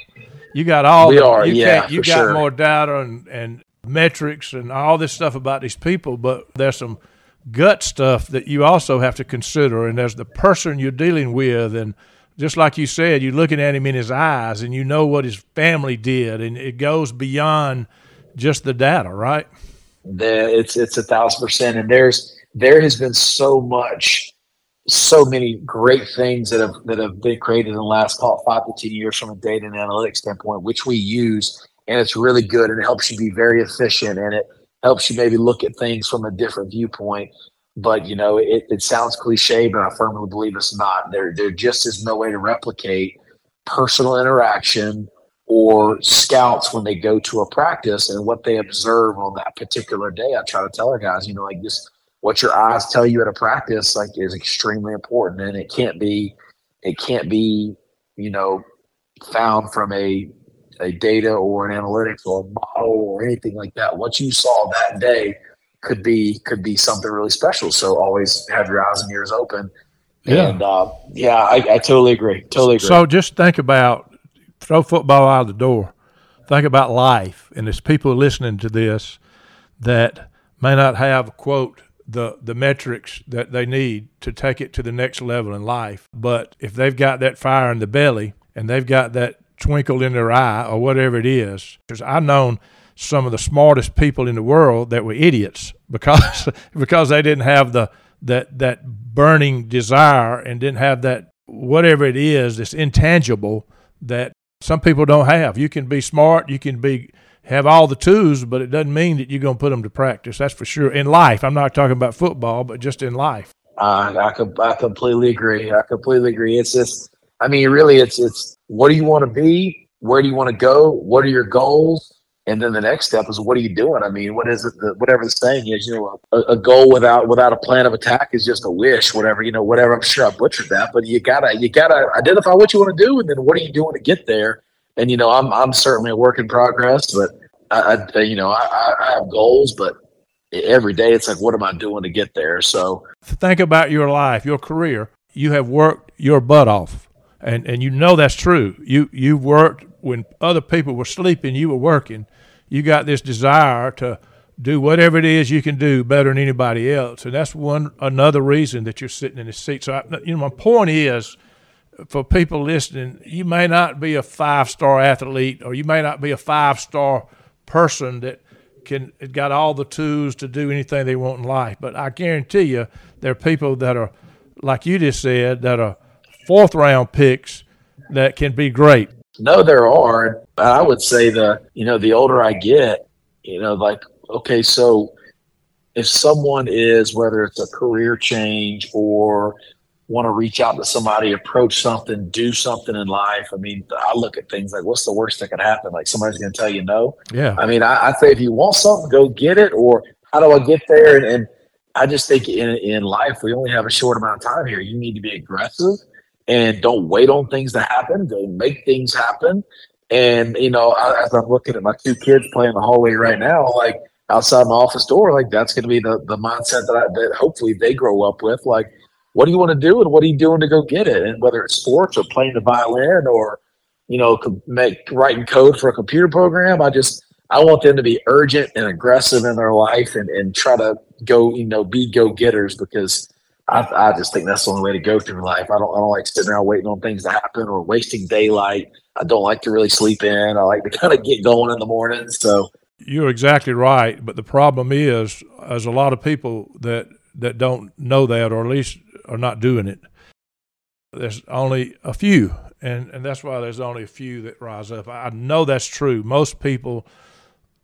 You got all. We the, are, You yeah, You got sure. more data and and metrics and all this stuff about these people, but there's some gut stuff that you also have to consider. And there's the person you're dealing with, and just like you said, you're looking at him in his eyes, and you know what his family did, and it goes beyond just the data, right? It's it's a thousand percent. And there's there has been so much so many great things that have that have been created in the last five to ten years from a data and analytics standpoint which we use and it's really good and it helps you be very efficient and it helps you maybe look at things from a different viewpoint. But you know it, it sounds cliche but i firmly believe it's not. There there just is no way to replicate personal interaction or scouts when they go to a practice and what they observe on that particular day. I try to tell our guys, you know, like this, what your eyes tell you at a practice, like is extremely important, and it can't be, it can't be, you know, found from a a data or an analytics or a model or anything like that. What you saw that day could be could be something really special. So always have your eyes and ears open. Yeah. And uh, yeah, I, I totally agree. Totally agree. So just think about throw football out of the door. Think about life, and there's people listening to this that may not have quote the the metrics that they need to take it to the next level in life. But if they've got that fire in the belly and they've got that twinkle in their eye or whatever it is, because I've known some of the smartest people in the world that were idiots *laughs* because because they didn't have the that that burning desire and didn't have that whatever it is that's intangible that some people don't have. You can be smart, you can be have all the tools, but it doesn't mean that you're going to put them to practice. That's for sure. In life, I'm not talking about football, but just in life. Uh, I com- I completely agree. I completely agree. It's just, I mean, really, it's it's what do you want to be? Where do you want to go? What are your goals? And then the next step is what are you doing? I mean, what is it? Whatever the saying is, you know, a, a goal without without a plan of attack is just a wish. Whatever you know, whatever. I'm sure I butchered that, but you gotta you gotta identify what you want to do, and then what are you doing to get there? And you know, I'm I'm certainly a work in progress, but I, I you know I, I I have goals, but every day it's like, what am I doing to get there? So Think about your life, your career. You have worked your butt off, and and you know that's true. You you worked when other people were sleeping. You were working. You got this desire to do whatever it is you can do better than anybody else, and that's one another reason that you're sitting in this seat. So, I, you know, my point is, for people listening, you may not be a five star athlete, or you may not be a five star person that can got all the tools to do anything they want in life. But I guarantee you, there are people that are, like you just said, that are fourth round picks that can be great. No, there are. I would say the you know the older I get, you know, like okay, so if someone is whether it's a career change or want to reach out to somebody, approach something, do something in life. I mean, I look at things like what's the worst that could happen? Like somebody's going to tell you no. Yeah. I mean, I, I say if you want something, go get it. Or how do I get there? And, and I just think in in life we only have a short amount of time here. You need to be aggressive and don't wait on things to happen. Go make things happen. And you know, I, as I'm looking at my two kids playing the hallway right now, like outside my office door, like that's going to be the the mindset that I that hopefully they grow up with. Like, what do you want to do, and what are you doing to go get it? And whether it's sports or playing the violin or you know, make writing code for a computer program, I just I want them to be urgent and aggressive in their life and, and try to go, you know, be go getters because I, I just think that's the only way to go through life. I don't I don't like sitting around waiting on things to happen or wasting daylight. I don't like to really sleep in. I like to *laughs* kind of get going in the morning. So You're exactly right, but the problem is, there's a lot of people that that don't know that, or at least are not doing it. There's only a few, and and that's why there's only a few that rise up. I know that's true. Most people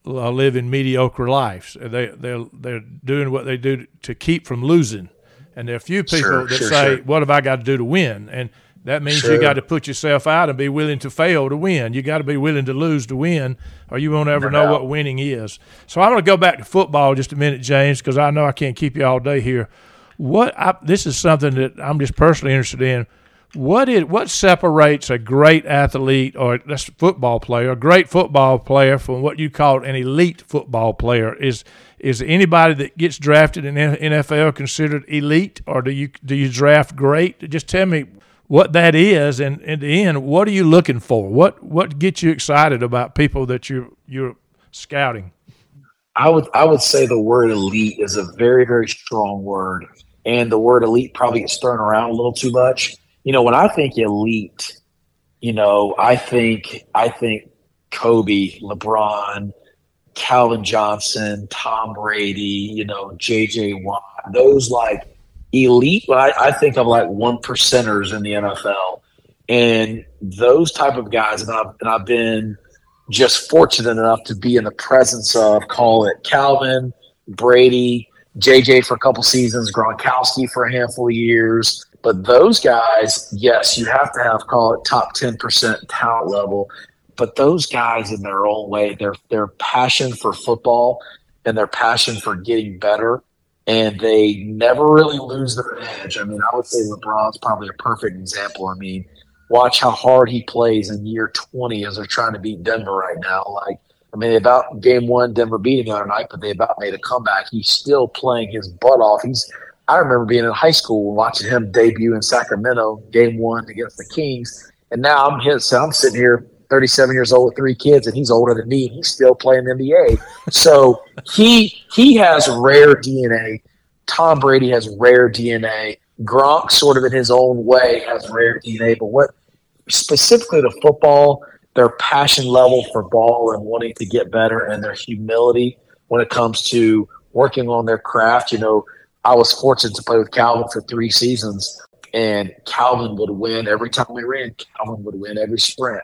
live in mediocre lives. They they they're doing what they do to keep from losing, and there are a few people Sure, that sure, say, sure. "What have I got to do to win?" and that means you got to put yourself out and be willing to fail to win. You got to be willing to lose to win, or you won't ever No know doubt. what winning is. So I'm going to go back to football just a minute, James, because I know I can't keep you all day here. What I, this is something that I'm just personally interested in. What is what separates a great athlete or that's a football player, a great football player from what you call an elite football player? Is is anybody that gets drafted in NFL considered elite, or do you do you draft great? Just tell me what that is, and in the end, what are you looking for? What what gets you excited about people that you you're scouting? I would I would say the word elite is a very very strong word, and the word elite probably gets thrown around a little too much. You know, when I think elite, you know, I think I think Kobe, LeBron, Calvin Johnson, Tom Brady, you know, JJ Watt, those like elite. I, I think of like one percenters in the NFL, and those type of guys. And I've and I've been just fortunate enough to be in the presence of call it Calvin, Brady, JJ for a couple seasons, Gronkowski for a handful of years. But those guys, yes, you have to have call it top ten percent talent level. But those guys, in their own way, their their passion for football and their passion for getting better, and they never really lose their edge. I mean, I would say LeBron's probably a perfect example. I mean, watch how hard he plays in year 20 as they're trying to beat Denver right now. Like, I mean, about game one, Denver beat him the other night, but they about made a comeback. He's still playing his butt off. He's I remember being in high school watching him debut in Sacramento, game one against the Kings. And now I'm his, so I'm sitting here 37 years old with three kids, and he's older than me, and he's still playing NBA. So he he has rare DNA. Tom Brady has rare DNA. Gronk, sort of in his own way, has rare DNA. But what specifically to football, their passion level for ball and wanting to get better, and their humility when it comes to working on their craft. You know, I was fortunate to play with Calvin for three seasons, and Calvin would win every time we ran. Calvin would win every sprint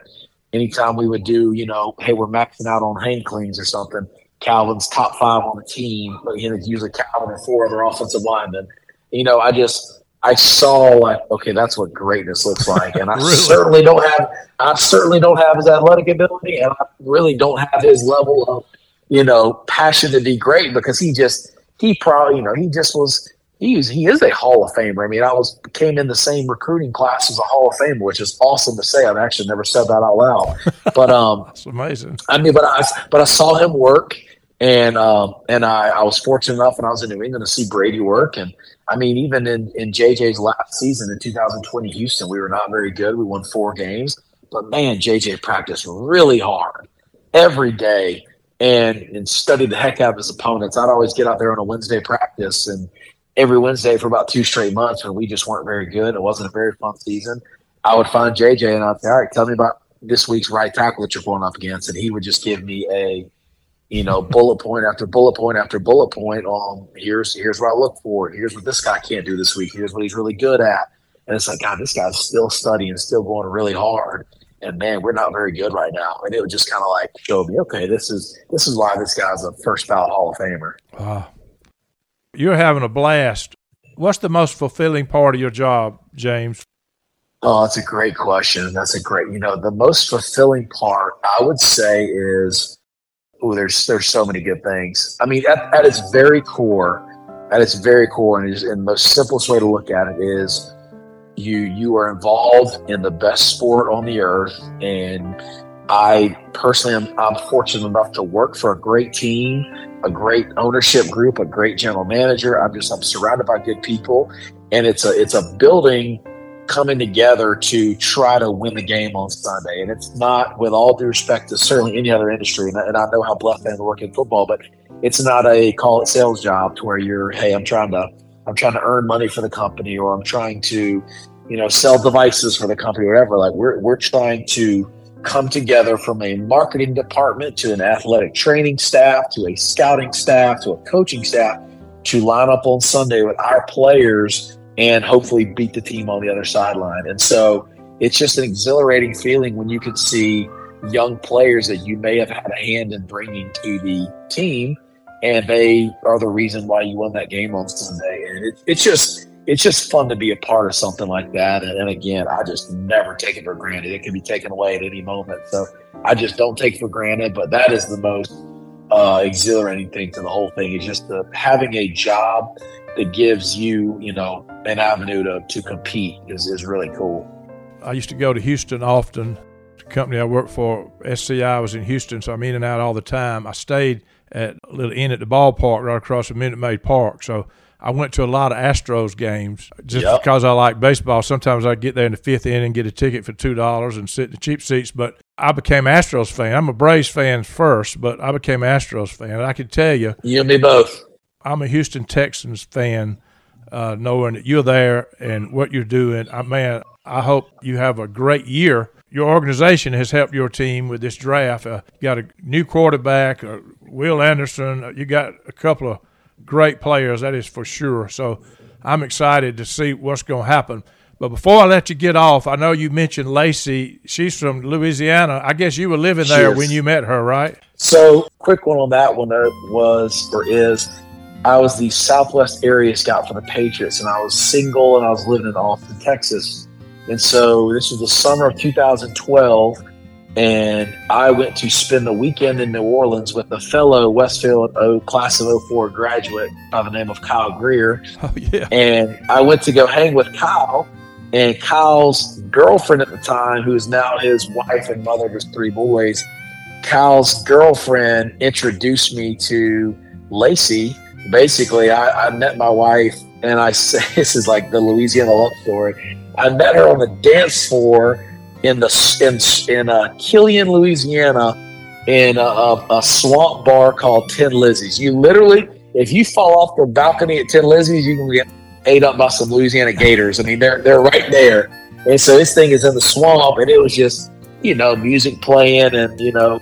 anytime we would do, you know, hey, we're maxing out on hang cleans or something, Calvin's top five on the team, but you know, usually Calvin and four other offensive linemen. You know, I just I saw like, okay, that's what greatness looks like. And I *laughs* really? certainly don't have I certainly don't have his athletic ability and I really don't have his level of, you know, passion to be great because he just he probably, you know, he just was he's he is a Hall of Famer. I mean, I was came in the same recruiting class as a Hall of Famer, which is awesome to say. I've actually never said that out loud, *laughs* but um, that's amazing. I mean, but I but I saw him work, and um, and I, I was fortunate enough when I was in New England to see Brady work, and I mean, even in in JJ's last season in 2020 Houston, we were not very good. We won four games, but man, JJ practiced really hard every day. And, and studied the heck out of his opponents. I'd always get out there on a Wednesday practice and every Wednesday for about two straight months when we just weren't very good. It wasn't a very fun season. I would find JJ and I'd say, all right, tell me about this week's right tackle that you're going up against. And he would just give me a, you know, bullet point after bullet point after bullet point on here's here's what I look for. Here's what this guy can't do this week. Here's what he's really good at. And it's like, God, this guy's still studying, still going really hard. And man, we're not very good right now. And it would just kind of like show me, okay, this is this is why this guy's a first ballot Hall of Famer. Wow. You're having a blast. What's the most fulfilling part of your job, James? Oh, that's a great question. That's a great, you know, the most fulfilling part I would say is, oh, there's there's so many good things. I mean, at, at its very core, at its very core, and, and the most simplest way to look at it is, you you are involved in the best sport on the earth, and I personally am I'm fortunate enough to work for a great team a great ownership group, a great general manager. I'm just I'm surrounded by good people, and it's a it's a building coming together to try to win the game on Sunday. And it's not, with all due respect to certainly any other industry, and, and I know how I to work in football, but it's not a call it sales job to where you're, hey, I'm trying to I'm trying to earn money for the company, or I'm trying to, you know, sell devices for the company, or whatever. Like we're we're trying to come together from a marketing department to an athletic training staff to a scouting staff to a coaching staff to line up on Sunday with our players and hopefully beat the team on the other sideline. And so it's just an exhilarating feeling when you can see young players that you may have had a hand in bringing to the team and they are the reason why you won that game on Sunday. And it, it's just it's just fun to be a part of something like that. And, and, again, I just never take it for granted. It can be taken away at any moment. So I just don't take it for granted. But that is the most uh, exhilarating thing to the whole thing is just the, having a job that gives you, you know, an avenue to, to compete is, is really cool. I used to go to Houston often. The company I worked for, SCI, was in Houston, so I'm in and out all the time. I stayed at a little inn at the ballpark right across from Minute Maid Park. So I went to a lot of Astros games just Yep. because I like baseball. Sometimes I'd get there in the fifth inning, get a ticket for two dollars, and sit in the cheap seats. But I became Astros fan. I'm a Braves fan first, but I became Astros fan. And I can tell you, You and me both. I'm a Houston Texans fan, uh, knowing that you're there and what you're doing. I man, I hope you have a great year. Your organization has helped your team with this draft. Uh, you got a new quarterback, uh, Will Anderson. Uh, you got a couple of great players, that is for sure. So I'm excited to see what's going to happen. But before I let you get off, I know you mentioned Lacey. She's from Louisiana. I guess you were living there when you met her, right? So, quick one on that one uh, was or is I was the Southwest area scout for the Patriots, and I was single and I was living in Austin, Texas. And so, this was the summer of 2012, and I went to spend the weekend in New Orleans with a fellow Westfield O class of 04 graduate by the name of Kyle Greer. *laughs* Oh yeah. and I went to go hang with Kyle. And Kyle's girlfriend at the time, who is now his wife and mother of his three boys, Kyle's girlfriend introduced me to Lacey. Basically, I, I met my wife, and I *laughs* say this is like the Louisiana love story. I met her on the dance floor in the in in uh, Killian, Louisiana, in a, a, a swamp bar called Ten Lizzie's. You literally, if you fall off the balcony at Ten Lizzie's, you can get ate up by some Louisiana gators. I mean, they're they're right there. And so this thing is in the swamp, and it was just you know music playing, and you know.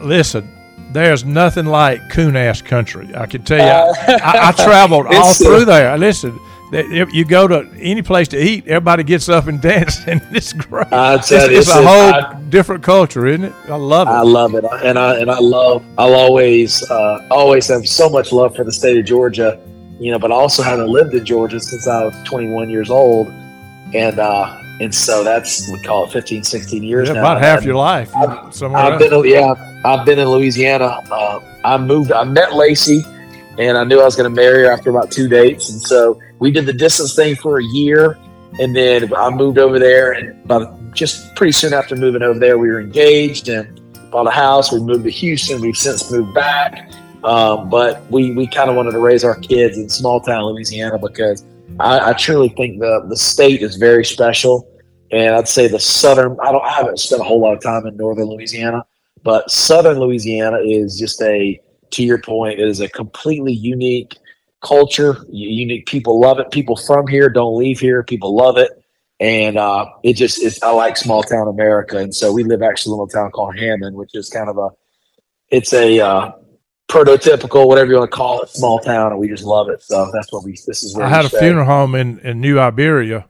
Listen, there's nothing like coon ass country. I can tell you. Uh, I, I traveled *laughs* all through there. Listen, you go to any place to eat, everybody gets up and *laughs* dances, and it's great. It's, you, it's a whole I- different culture, isn't it? I love it. I love it, and I and I love. I'll always uh, always have so much love for the state of Georgia, you know. But I also haven't lived in Georgia since I was 21 years old, and uh, and so that's we call it 15, 16 years Yeah, now. about half your life somewhere I've else. been, yeah, I've been in Louisiana. Uh, I moved. I met Lacey, and I knew I was going to marry her after about two dates, and so we did the distance thing for a year, and then I moved over there, and just pretty soon after moving over there, we were engaged and bought a house. We moved to Houston. We've since moved back, um, but we we kind of wanted to raise our kids in small town Louisiana because I, I truly think the the state is very special. And I'd say the southern. I don't. I haven't spent a whole lot of time in northern Louisiana, but southern Louisiana is just a. To your point, it is a completely unique culture. u- Unique people love it. People from here don't leave here. People love it, and uh, it just is. I like small town America, and so we live actually in a little town called Hammond, which is kind of a. It's a uh, prototypical, whatever you want to call it, small town, and we just love it. So that's what we. This is where I had a stay. funeral home in, in New Iberia,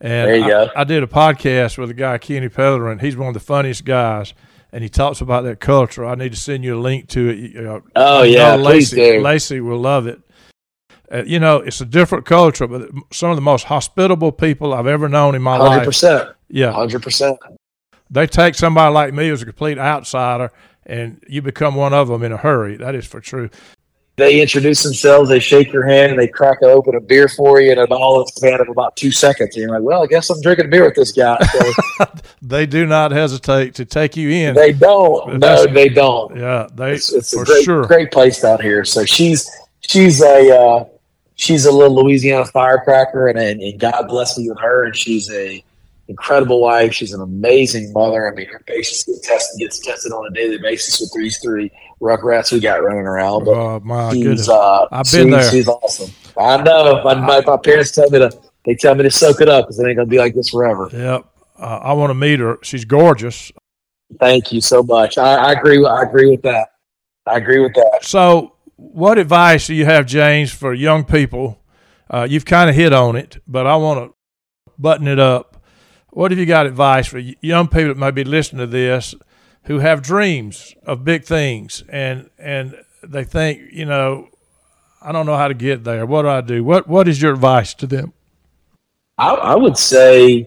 and There you I, go. I did a podcast with a guy Kenny Pellerin. He's one of the funniest guys, and he talks about that culture. I need to send you a link to it. Uh, Oh yeah, know please Lacey, do. Lacey will love it. Uh, you know, it's a different culture, but some of the most hospitable people I've ever known in my Hundred life. percent. Yeah, Hundred percent. they take somebody like me as a complete outsider, and you become one of them in a hurry. That is for true. They introduce themselves, they shake your hand, and they crack open a beer for you, and it all in span of about two seconds. And you're like, "Well, I guess I'm drinking a beer with this guy." So *laughs* They do not hesitate to take you in. they don't. No, they don't. yeah, they It's, it's for a great, sure. great place down here. So she's she's a uh, she's a little Louisiana firecracker, and, and and God bless me with her. And she's a incredible wife. She's an amazing mother. I mean, her patience gets tested, gets tested on a daily basis with these three rugrats we got running around. But Oh my she's, goodness! uh, I've been she's- there. She's awesome. I know. My, my, my parents tell me to. They tell me to soak it up because it ain't gonna be like this forever. Yep. Uh, I want to meet her. She's gorgeous. Thank you so much. I, I agree. I agree with that. I agree with that. So, what advice do you have, James, for young people? Uh, you've kind of hit on it, but I want to button it up. What have you got advice for young people that may be listening to this who have dreams of big things and and they think, you know, I don't know how to get there. What do I do? What What is your advice to them? I, I would say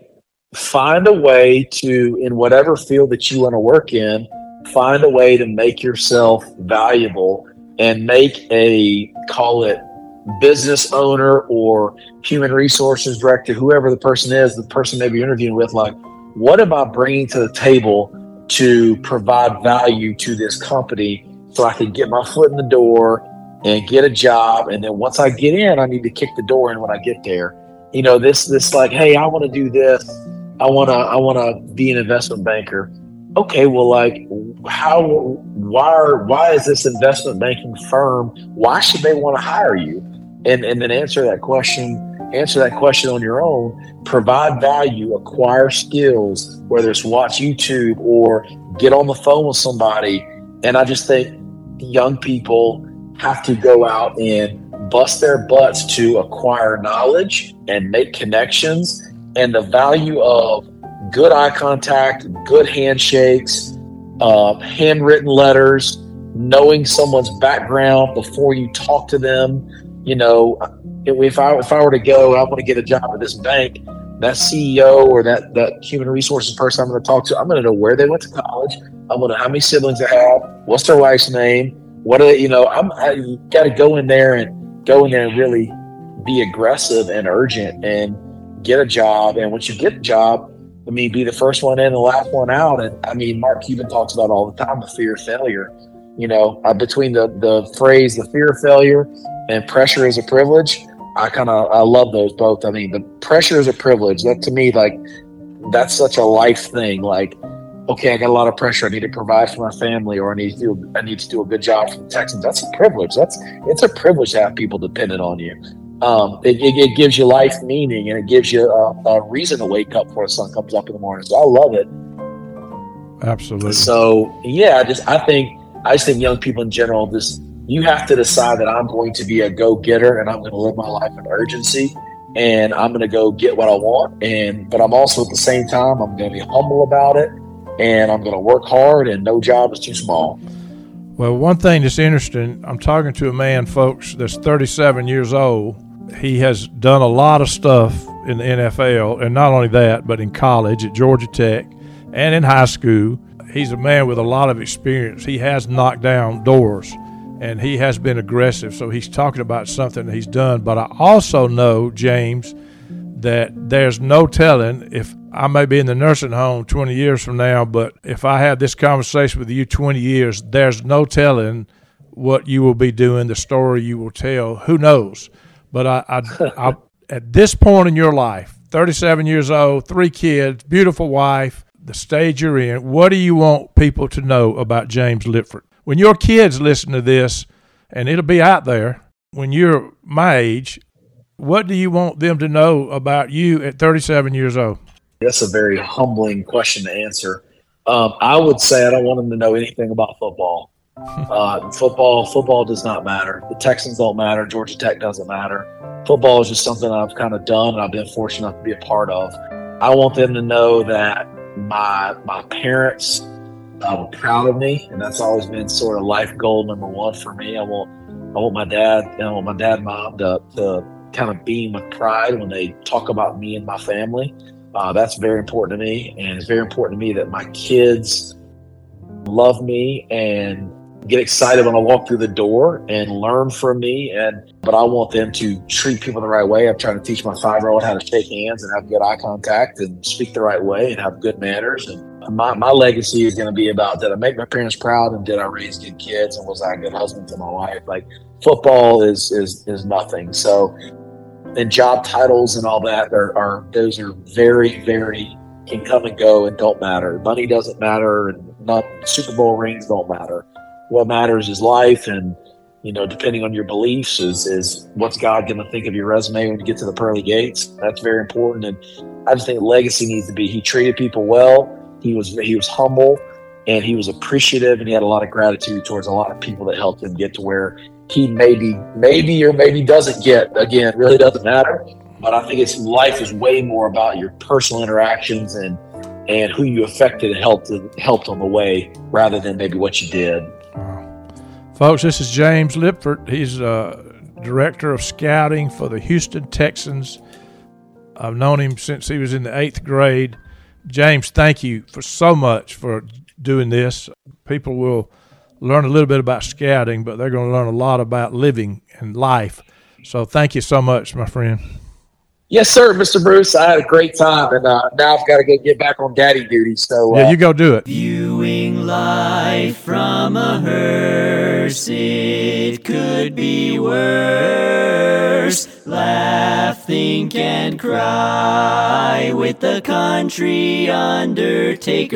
find a way to, in whatever field that you want to work in, find a way to make yourself valuable and make a call it business owner or human resources director, whoever the person is, the person maybe you're interviewing with, like, what am I bringing to the table to provide value to this company so I can get my foot in the door and get a job. And then once I get in, I need to kick the door in when I get there. You know, this this like, hey, I want to do this. I wanna I wanna be an investment banker. Okay, well, like, how? Why? Are, why is this investment banking firm? Why should they want to hire you? And and then answer that question. Answer that question on your own. Provide value. Acquire skills. Whether it's watch YouTube or get on the phone with somebody. And I just think young people have to go out and bust their butts to acquire knowledge and make connections. And the value of good eye contact, good handshakes, uh, handwritten letters, knowing someone's background before you talk to them. You know, if I if I were to go, I want to get a job at this bank. That CEO or that that human resources person I'm going to talk to, I'm going to know where they went to college. I'm going to know how many siblings they have, what's their wife's name, what are they, you know, I'm I got to go in there and go in there and really be aggressive and urgent and get a job. And once you get the job, I mean, be the first one in, the last one out. And I mean, Mark Cuban talks about all the time the fear of failure. You know, uh, between the the phrase "the fear of failure" and "pressure is a privilege," I kind of I love those both. I mean, the pressure is a privilege. That to me, like, that's such a life thing. Like, okay, I got a lot of pressure. I need to provide for my family, or I need to do I need to do a good job for the Texans. That's a privilege. That's it's a privilege to have people dependent on you. Um, it, it, it, gives you life meaning, and it gives you a, a, reason to wake up before the sun comes up in the morning. So I love it. Absolutely. So yeah, I just I think I just think young people in general just you have to decide that I'm going to be a go getter and I'm going to live my life in urgency and I'm going to go get what I want. And but I'm also at the same time I'm going to be humble about it and I'm going to work hard, and no job is too small. Well, one thing that's interesting, I'm talking to a man, folks, that's 37 years old. He has done a lot of stuff in the NFL, and not only that, but in college at Georgia Tech and in high school. He's a man with a lot of experience. He has knocked down doors and he has been aggressive. So he's talking about something he's done. But I also know, James, that there's no telling if I may be in the nursing home 20 years from now, but if I have this conversation with you 20 years, there's no telling what you will be doing, the story you will tell. Who knows? But I, I, *laughs* I at this point in your life, 37 years old, three kids, beautiful wife, the stage you're in, what do you want people to know about James Liipfert? When your kids listen to this, and it'll be out there when you're my age, what do you want them to know about you at 37 years old? That's a very humbling question to answer. Um, I would say I don't want them to know anything about football. Uh, football, football does not matter. The Texans don't matter. Georgia Tech doesn't matter. Football is just something I've kind of done and I've been fortunate enough to be a part of. I want them to know that my my parents uh, were proud of me, and that's always been sort of life goal number one for me. I want I want my dad, I want my dad, and mom to, to kind of beam with pride when they talk about me and my family. Uh, that's very important to me, and it's very important to me that my kids love me and get excited when I walk through the door and learn from me. And but I want them to treat people the right way. I'm trying to teach my five year old how to shake hands and have good eye contact and speak the right way and have good manners. And my, my legacy is going to be about did I make my parents proud and did I raise good kids and was I a good husband to my wife? Like football is is is nothing. So and job titles and all that are, are those are very very can come and go and don't matter. Money doesn't matter, and not Super Bowl rings don't matter. What matters is life, and you know, depending on your beliefs, is is what's God going to think of your resume when you get to the pearly gates. That's very important, and I just think legacy needs to be. He treated people well. He was he was humble, and he was appreciative, and he had a lot of gratitude towards a lot of people that helped him get to where he maybe maybe or maybe doesn't get again really doesn't matter but i think it's life is way more about your personal interactions and and who you affected and helped helped on the way rather than maybe what you did folks this is james liipfert he's uh, director of scouting for the houston texans i've known him since he was in the eighth grade james thank you for so much for doing this people will learn a little bit about scouting, but they're going to learn a lot about living and life. So thank you so much, my friend. Yes, sir, Mr. Bruce. I had a great time, and uh, now I've got to go get back on daddy duty. So uh, Yeah, you go do it. Viewing life from a hearse, it could be worse. Laugh, think, and cry with the country undertaker.